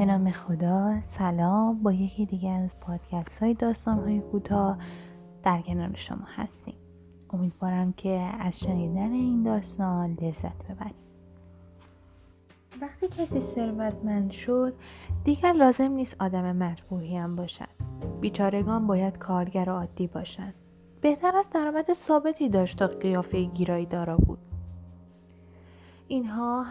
به نام خدا. سلام. با یکی دیگه از پادکست های داستان های کوتاه در کنار شما هستیم. امیدوارم که از شنیدن این داستان لذت ببریم وقتی کسی ثروتمند شد دیگر لازم نیست آدم مطبوعی هم باشد. بیچارگان باید کارگر عادی باشند. بهتر از درآمد ثابتی داشت تا قیافه گیرایی دارا بود. اینها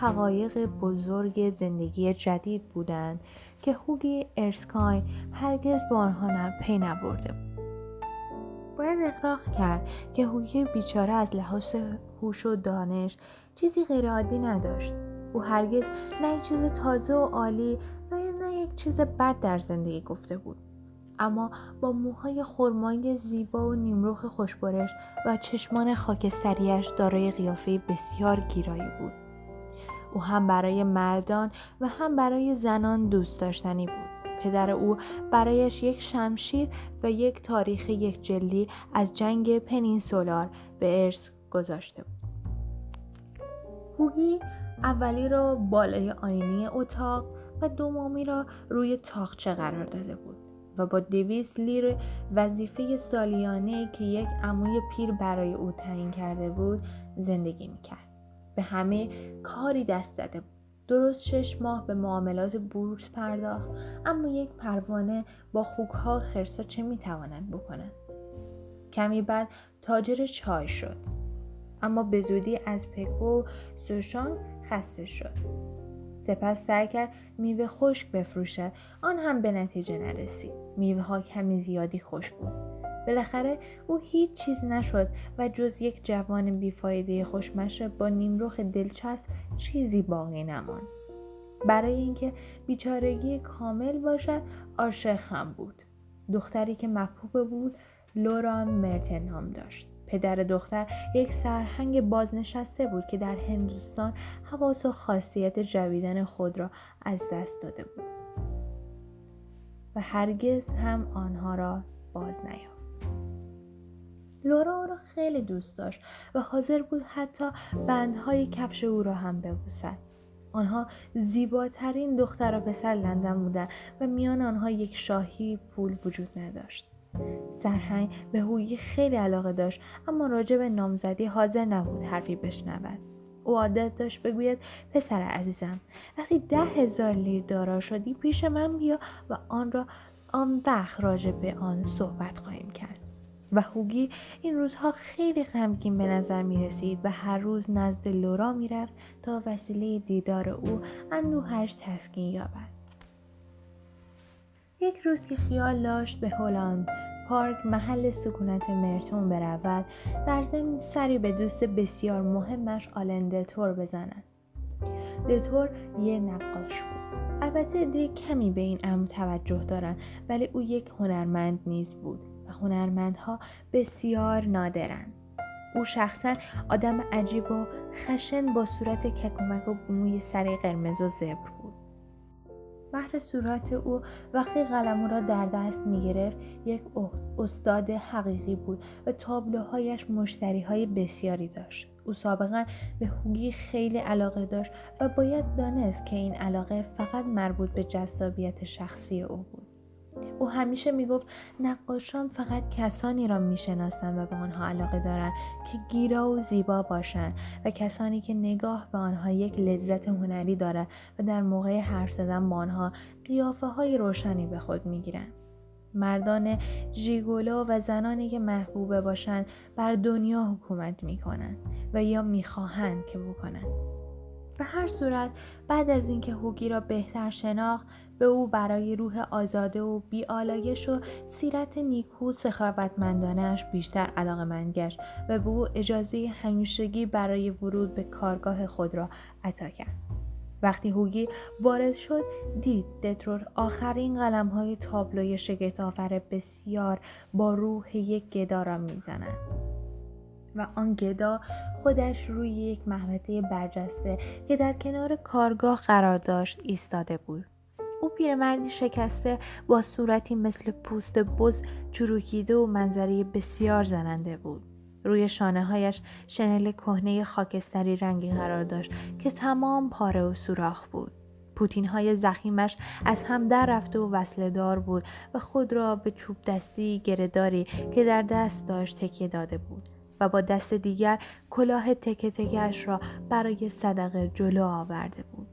حقایق بزرگ زندگی جدید بودند که هوگی ارسکاین هرگز به آنها پی نبرده. بود باید اقراق کرد که هوگی بیچاره از لحاظ هوش و دانش چیزی غیرعادی نداشت. او هرگز نه چیز تازه و عالی و نه یک چیز بد در زندگی گفته بود. اما با موهای خرمایی زیبا و نیمروخ خوشبرش و چشمان خاکستریش دارای قیافه بسیار گیرایی بود. او هم برای مردان و هم برای زنان دوست داشتنی بود. پدر او برایش یک شمشیر و یک تاریخ یک جلی از جنگ پنینسولار به ارث گذاشته بود. هوگی اولی را بالای آینه اتاق و دومی را روی تاقچه قرار داده بود. و با دویست لیر وظیفه سالیانه که یک عموی پیر برای او تعیین کرده بود زندگی می‌کرد. به همه کاری دست داده بود. درست شش ماه به معاملات بورس پرداخت اما یک پروانه با خوکها خرسا چه می‌توانند بکنند کمی بعد تاجر چای شد اما به زودی از پکو سوشان خسته شد. سپس سعی کرد میوه خشک بفروشد آن هم به نتیجه نرسید. میوه ها کمی زیادی خوش بود. بالاخره او هیچ چیز نشد و جز یک جوان بیفایده خوشمشه با نیمروخ دلچسب چیزی باقی نماند. برای اینکه بیچارگی کامل باشد عاشق هم بود. دختری که محبوب بود لوران مرتن نام داشت. پدر دختر یک سرهنگ بازنشسته بود که در هندوستان حواس و خاصیت جویدن خود را از دست داده بود. و هرگز هم آنها را باز نیافت. لورا او را خیلی دوست داشت و حاضر بود حتی بندهای کفش او را هم ببوسد. آنها زیباترین دختر و پسر لندن بودند و میان آنها یک شاهی پول وجود نداشت. سرهنگ به هویی خیلی علاقه داشت اما راجع به نامزدی حاضر نبود حرفی بشنود. او عادت داشت بگوید پسر عزیزم وقتی ده هزار لیر دارا شدی پیش من بیا و آن را آن وقت راجع به آن صحبت خواهیم کرد. و هوگی این روزها خیلی غمگین به نظر می رسید و هر روز نزد لورا می رفت تا وسیله دیدار او اندوهش تسکین یابد. یک روز که خیال داشت به هلند پارک محل سکونت مرتون برود در ضمن سری به دوست بسیار مهمش آلن دتور بزند دتور یه نقاش بود. البته ده کمی به این امر توجه دارند ولی او یک هنرمند نیز بود و هنرمندها بسیار نادرند او شخصا آدم عجیب و خشن با صورت ککومک و موی سری قرمز و زبر بود. صورت او وقتی قلمو را در دست می گرفت یک استاد حقیقی بود و تابلوهایش مشتری های بسیاری داشت. او سابقا به هوگی خیلی علاقه داشت و باید دانست که این علاقه فقط مربوط به جذابیت شخصی او بود. او همیشه می‌گفت نقاشان فقط کسانی را می‌شناسند و به آنها علاقه دارند که گیرا و زیبا باشند و کسانی که نگاه به آنها یک لذت هنری دارد و در موقع حرف زدن با آنها قیافه های روشنی به خود می‌گیرند. مردان ژیگولو و زنانی که محبوبه باشند بر دنیا حکومت می کنند و یا می‌خواهند که بکنند. به هر صورت بعد از اینکه هوگی را بهتر شناخت به او برای روح آزاده و بیالایش و سیرت نیکو سخاوتمندانش بیشتر علاقه من گشت و به او اجازه همیشگی برای ورود به کارگاه خود را عطا کرد. وقتی هوگی وارد شد دید دترور آخرین قلم های تابلوی شگفتآور بسیار با روح یک گدا را می‌زند. و آن گدا خودش روی یک محوطه برجسته که در کنار کارگاه قرار داشت ایستاده بود. او پیرمردی شکسته با صورتی مثل پوست بز چروکیده و منظره بسیار زننده بود. روی شانه هایش شنل کهنه خاکستری رنگی قرار داشت که تمام پاره و سوراخ بود. پوتین های زخیمش از هم در رفته و وصله دار بود و خود را به چوب دستی گرداری که در دست داشت تکیه داده بود. با دست دیگر کلاه تکه تکش را برای صدقه جلو آورده بود.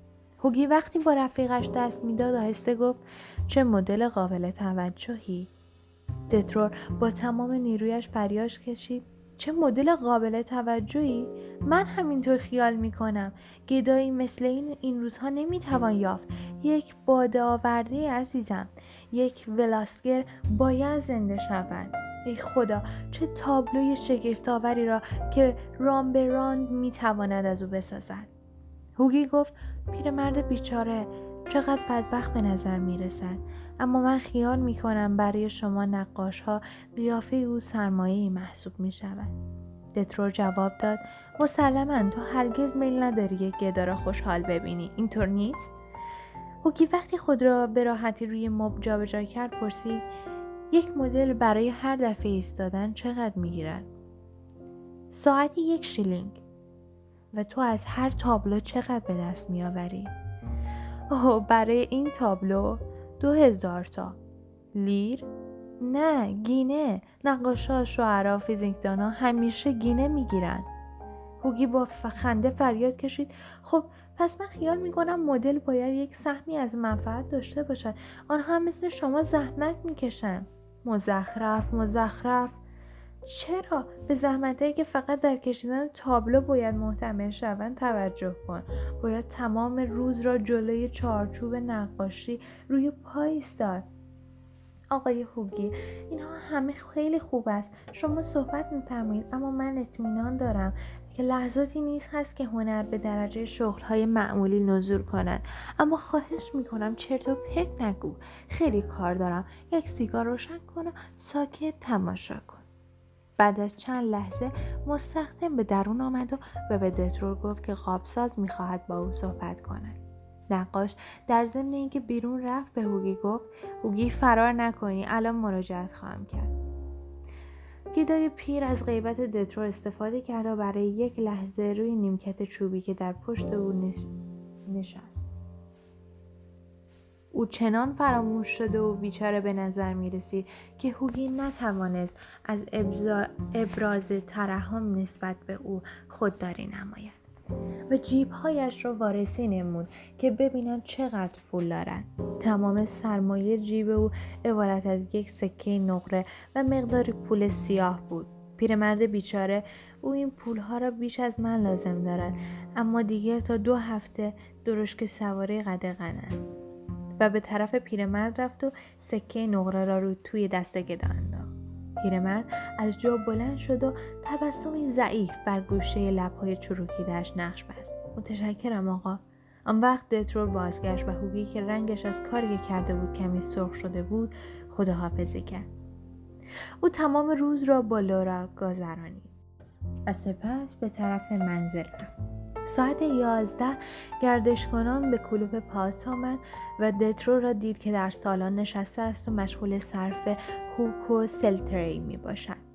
هوگی وقتی با رفیقش دست می‌داد آهسته گفت چه مدل قابل توجهی. دترور با تمام نیرویش فریاش کشید. چه مدل قابل توجهی؟ من همینطور خیال می‌کنم. گدایی مثل این این روزها نمی‌توان یافت. یک باده آورده عزیزم. یک ولاسگر باید زنده شود. ای خدا چه تابلوی شگفتآوری را که رام به راند می‌تواند از او بسازد هوگی گفت پیرمرد بیچاره چقدر بدبخت به نظر می رسد. اما من خیال می کنم برای شما نقاش ها قیافه او سرمایه محسوب می شود. ترور جواب داد مسلما تو هرگز میل نداری یک گدا را خوشحال ببینی اینطور نیست هیوئی وقتی خود را به راحتی روی مبل جابجا کرد پرسید یک مدل برای هر دفعه ایستادن چقدر می‌گیرد؟ ساعتی یک شیلینگ. و تو از هر تابلو چقدر به دست میآوری؟ اوه برای این تابلو دو هزار تا. لیر؟ نه گینه. نقاشا شعرا فیزیکدانا همیشه گینه می‌گیرن. هوگی با خنده فریاد کشید. خب پس من خیال می‌کنم مدل باید یک سهمی از منفعت داشته باشد. آنها هم مثل شما زحمت می‌کشن. مزخرف مزخرف. چرا؟ به زحمتهایی که فقط در کشیدن تابلو باید محتمل شوند توجه کن. باید تمام روز را جلوی چارچوب نقاشی روی پای ایستاد. آقای هوگی اینها همه خیلی خوب است. شما صحبت میفرمایید اما من اطمینان دارم. که لحظاتی نیست هست که هنر به درجه شغلهای معمولی نزول کند. اما خواهش می‌کنم چرت و پرت نگو. خیلی کار دارم. یک سیگار روشن کن و ساکت تماشا کن. بعد از چند لحظه مستخدم به درون آمد و, و به دترور گفت که قابساز می‌خواهد با او صحبت کند. نقاش در ضمن اینکه بیرون رفت به هوگی گفت هوگی فرار نکنی. الان مراجعت خواهم کرد. گیدای پیر از غیبت دترور استفاده کرد و برای یک لحظه روی نیمکت چوبی که در پشت او نشست. او چنان فراموش شده و بیچاره به نظر می رسید که هوگی نتوانست از ابراز ترحم نسبت به او خودداری نماید. و جیبهایش را وارسی نمود که ببینند چقدر پول دارند. تمام سرمایه جیب او عبارت از یک سکه نقره و مقداری پول سیاه بود. پیرمرد بیچاره او این پولها را بیش از من لازم دارد اما دیگر تا دو هفته درشک سواره قدغن است. و به طرف پیرمرد رفت و سکه نقره را رو توی دست گدا انداخت پیرمرد از جا بلند شد و تبسمی ضعیف بر گوشه لبهای چروکیدهاش نقش بست. متشکرم آقا. آن وقت دترور بازگشت و هوگی که رنگش از کاری که کرده بود کمی سرخ شده بود خداحافظی کرد. او تمام روز را با لورا گذرانید. و سپس به طرف منزل رفت. ساعت یازده گردشکنان به کلوب پالت آمد و دترو را دید که در سالن نشسته است و مشغول صرف هوک و سلتری می باشد.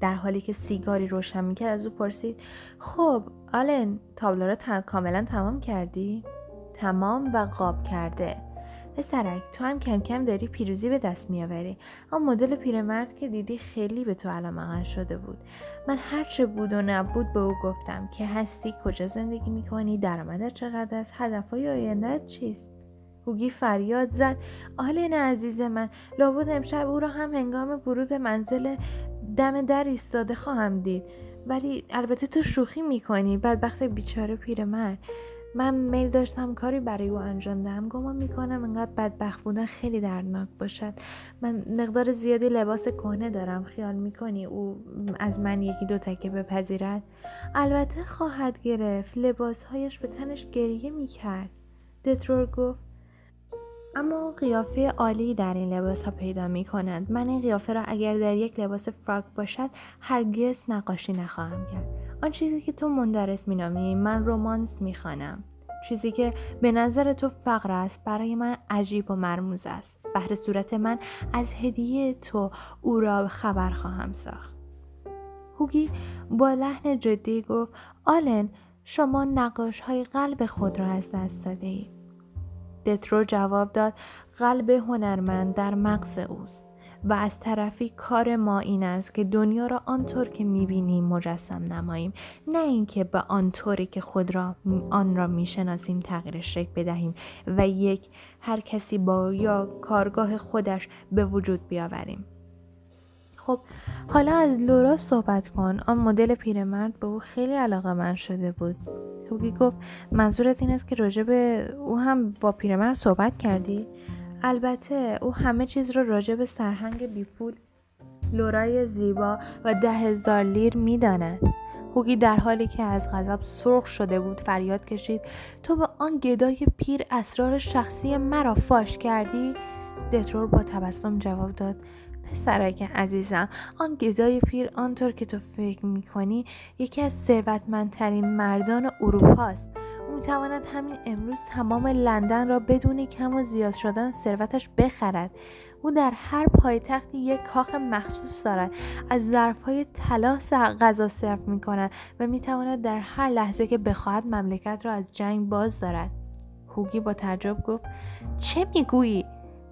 در حالی که سیگاری روشن می کرد از او پرسید خب آلن تابلو را کاملا تمام کردی؟ تمام و قاب کرده پسرک تو هم کم کم داری پیروزی به دست میآوری. آن مدل پیرمرد که دیدی خیلی به تو علامقن شده بود. من هرچه بود و نبود به او گفتم که هستی کجا زندگی می‌کنی درآمدت چقدر است هدفهای آیندهت چیست؟ هوگی فریاد زد. آلین عزیز من لابد امشب او را هم هنگام ورود به منزل دم در ایستاده خواهم دید. ولی البته تو شوخی می‌کنی بدبخت بیچاره پیرمرد. من میل داشتم کاری برای او انجام دهم. گمان می‌کنم انقدر بدبخت بودن خیلی دردناک باشد. من مقدار زیادی لباس کهنه دارم. خیال می‌کنی او از من یکی دو تکه بپذیرد؟ البته خواهد گرفت. لباسهایش به تنش گریه می‌کرد. دترور گفت اما قیافه عالی در این لباس ها پیدا می کنند. من این قیافه را اگر در یک لباس فراک باشد هرگز نقاشی نخواهم کرد. آن چیزی که تو مندرس مینامی من رومانس می‌خوانم. چیزی که به نظر تو فقر است برای من عجیب و مرموز است. بهر صورت من از هدیه تو او را خبر خواهم ساخت. هوگی با لحن جدی گفت آلن شما نقاش های قلب خود را از دست داده اید دترو جواب داد قلب هنرمند در مغز اوست. و از طرفی کار ما این است که دنیا را آنطور که می‌بینیم مجسم نماییم. نه اینکه به آنطوری که خود را آن را می‌شناسیم تغییرش شکل بدهیم و یک هر کسی با یا کارگاه خودش به وجود بیاوریم. خب حالا از لورا صحبت کن. آن مدل پیرمرد به او خیلی علاقه من شده بود. هوگی گفت منظورت این است که راجع او هم با پیرمرد صحبت کردی؟ البته او همه چیز را راجع به سرهنگ بیپول لورای زیبا و ده هزار لیر می‌داند. هوگی در حالی که از غضب سرخ شده بود فریاد کشید تو به آن گدای پیر اسرار شخصی مرا فاش کردی؟ دترور با تبسم جواب داد پسرک عزیزم آن گدای پیر آنطور که تو فکر می‌کنی یکی از ثروتمندترین مردان اروپاست. می‌تواند همین امروز تمام لندن را بدون کم و زیاد شدن ثروتش بخرد. او در هر پایتختی یک کاخ مخصوص دارد. از ظرفهای طلا غذا سرو می کند و می تواند در هر لحظه که بخواهد مملکت را از جنگ باز دارد. هوگی با تعجب گفت چه می‌گویی؟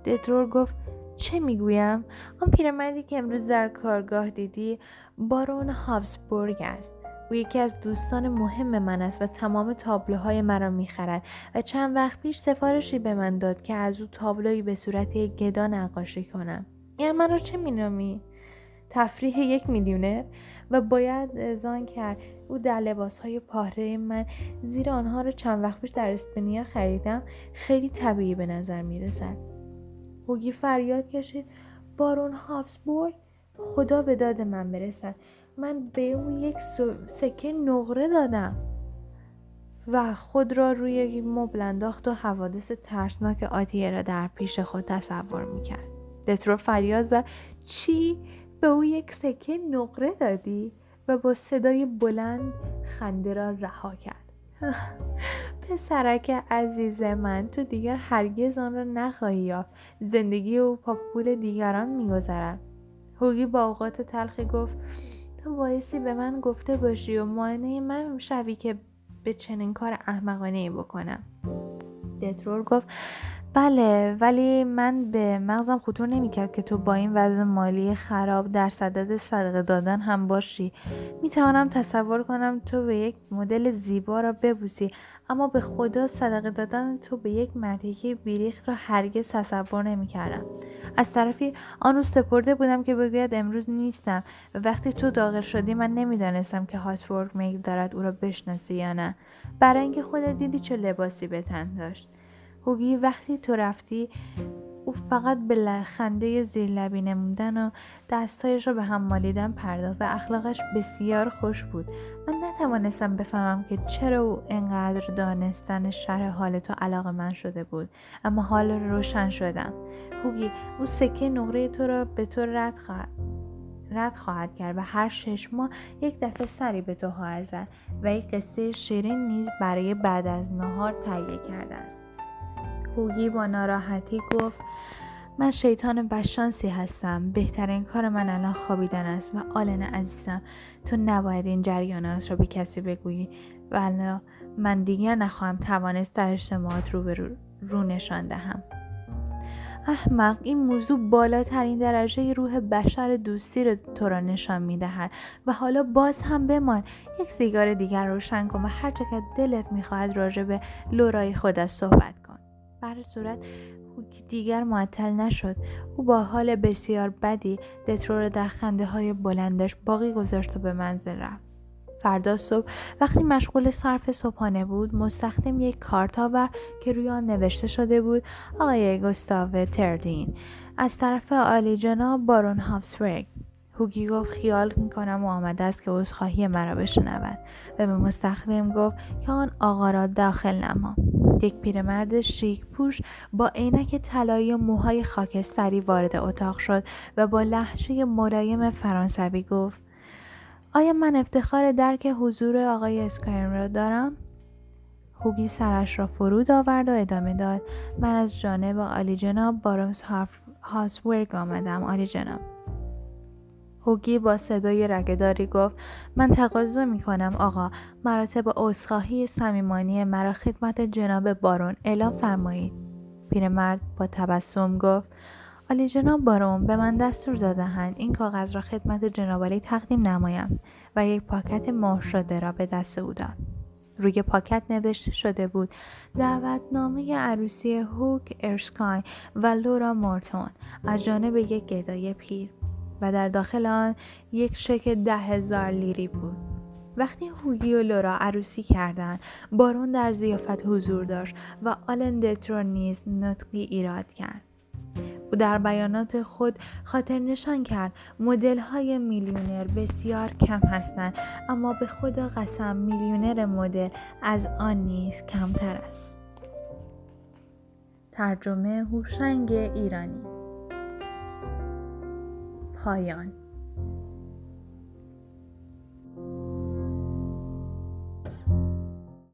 دترور گفت چه می‌گویم؟ آن پیرمردی که امروز در کارگاه دیدی بارون هابسبورگ است. او یکی از دوستان مهم من است و تمام تابلوهای مرا می‌خرد و چند وقت پیش سفارشی به من داد که از او تابلوی به صورت یک گدا نقاشی کنم. این من را چه مینامی؟ تفریح یک میلیونر؟ و باید زان کرد او در لباسهای پاره من زیرا آنها را چند وقت پیش در اسپانیا خریدم. خیلی طبیعی به نظر می‌رسد. هوگی فریاد کشید. بارون هابسبورگ؟ خدا به داد من برسد. من به او یک سکه نقره دادم و خود را روی مبل انداخت و حوادث ترسناک آتیه را در پیش خود تصور می‌کرد. دترو فریاد زد چی؟ به او یک سکه نقره دادی؟ و با صدای بلند خنده را رها کرد. پسرک عزیز من تو دیگر هرگز آن را نخواهی یافت. زندگی او پا پول دیگران میگذرد. هوگی با اوقات تلخی گفت تو باعثی به من گفته باشی و مانع من شوی که به چنین کار احمقانه ای بکنم. دترور گفت بله ولی من به مغزم خطور نمی‌کرد که تو با این وضع مالی خراب در صدد صدقه دادن هم باشی. می‌توانم تصور کنم تو به یک مدل زیبا را ببوسی اما به خدا صدقه دادن تو به یک مردیکی بیریخت را هرگز تصور نمی‌کردم. از طرفی آن روز سپرده بودم که بگوید امروز نیستم و وقتی تو داغل شدی من نمی‌دانستم که هاسورک میل دارد او را بشناسی یا نه. برای اینکه خودت دیدی چه لباسی به تن داشت. هوگی وقتی تو رفتی او فقط به خنده زیر لبی نمودن و دستهایش را به هم مالیدن پرداخت و اخلاقش بسیار خوش بود. من نتوانستم بفهمم که چرا او انقدر دانستن شرح حال تو علاقه من شده بود. اما حال روشن شدم. هوگی او سکه نقره تو را به تو رد خواهد رد خواهد کرد و هر شش ماه یک دفعه سری به تو خواهد زد و یک قصه شیرین نیز برای بعد از نهار تهیه کرده است. هوگی با ناراحتی گفت من شیطان بشانسی هستم. بهترین کار من الان خوابیدن است و آلن عزیزم تو نباید این جریانات را به کسی بگویی. ولی من دیگر نخواهم توانست در اجتماعات رو به رو, رو نشان دهم. احمق این موضوع بالاترین درجه روح بشر دوستی رو تو را نشان می‌دهد و حالا باز هم بمان. یک سیگار دیگر روشن کن و هر که دلت می‌خواهد راجع به لورای خودت صحبت بر صورت دیگر معطل نشد. او با حال بسیار بدی دترو را در خنده های بلندش باقی گذاشت و به منزل رفت. فردا صبح وقتی مشغول صرف صبحانه بود مستخدم یک کارت آورد که روی آن نوشته شده بود آقای گستاو تردین. از طرف عالی جناب بارون هافسبرگ. هوگی گفت خیال می‌کنم و آمده است که عذرخواهی مرا بشنود. و به مستخدم گفت که آن آقا را داخل نما. یک پیرمرد شیک پوش با عینک طلایی و موهای خاکستری وارد اتاق شد و با لحجه ملایم فرانسوی گفت آیا من افتخار درک حضور آقای اسکایم را دارم؟ هوگی سرش را فرود آورد و ادامه داد من از جانب آلی جناب بارونس هاسورگ آمدم آلی جناب هوگی با صدای رگداری گفت من تقاضا می کنم آقا. مراتب عذرخواهی صمیمانی مرا خدمت جناب بارون اعلام فرمایید. پیرمرد با تبسم گفت عالی جناب بارون به من دستور دادهاند. این کاغذ را خدمت جناب تقدیم نمایم و یک پاکت مهر شده را به دست او داد. روی پاکت نوشته شده بود دعوتنامه عروسی هوک ارسکای و لورا مورتون از جانب یک گدای پیر. و در داخل آن یک شک ده هزار لیری بود. وقتی هوگی و لورا عروسی کردند بارون در زیافت حضور داشت و آلن دترو نیز نطقی ایراد کرد. او در بیانات خود خاطر نشان کرد مدل های میلیونر بسیار کم هستند اما به خدا قسم میلیونر مدل از آن نیز کمتر است. ترجمه هوشنگ ایرانی پایان.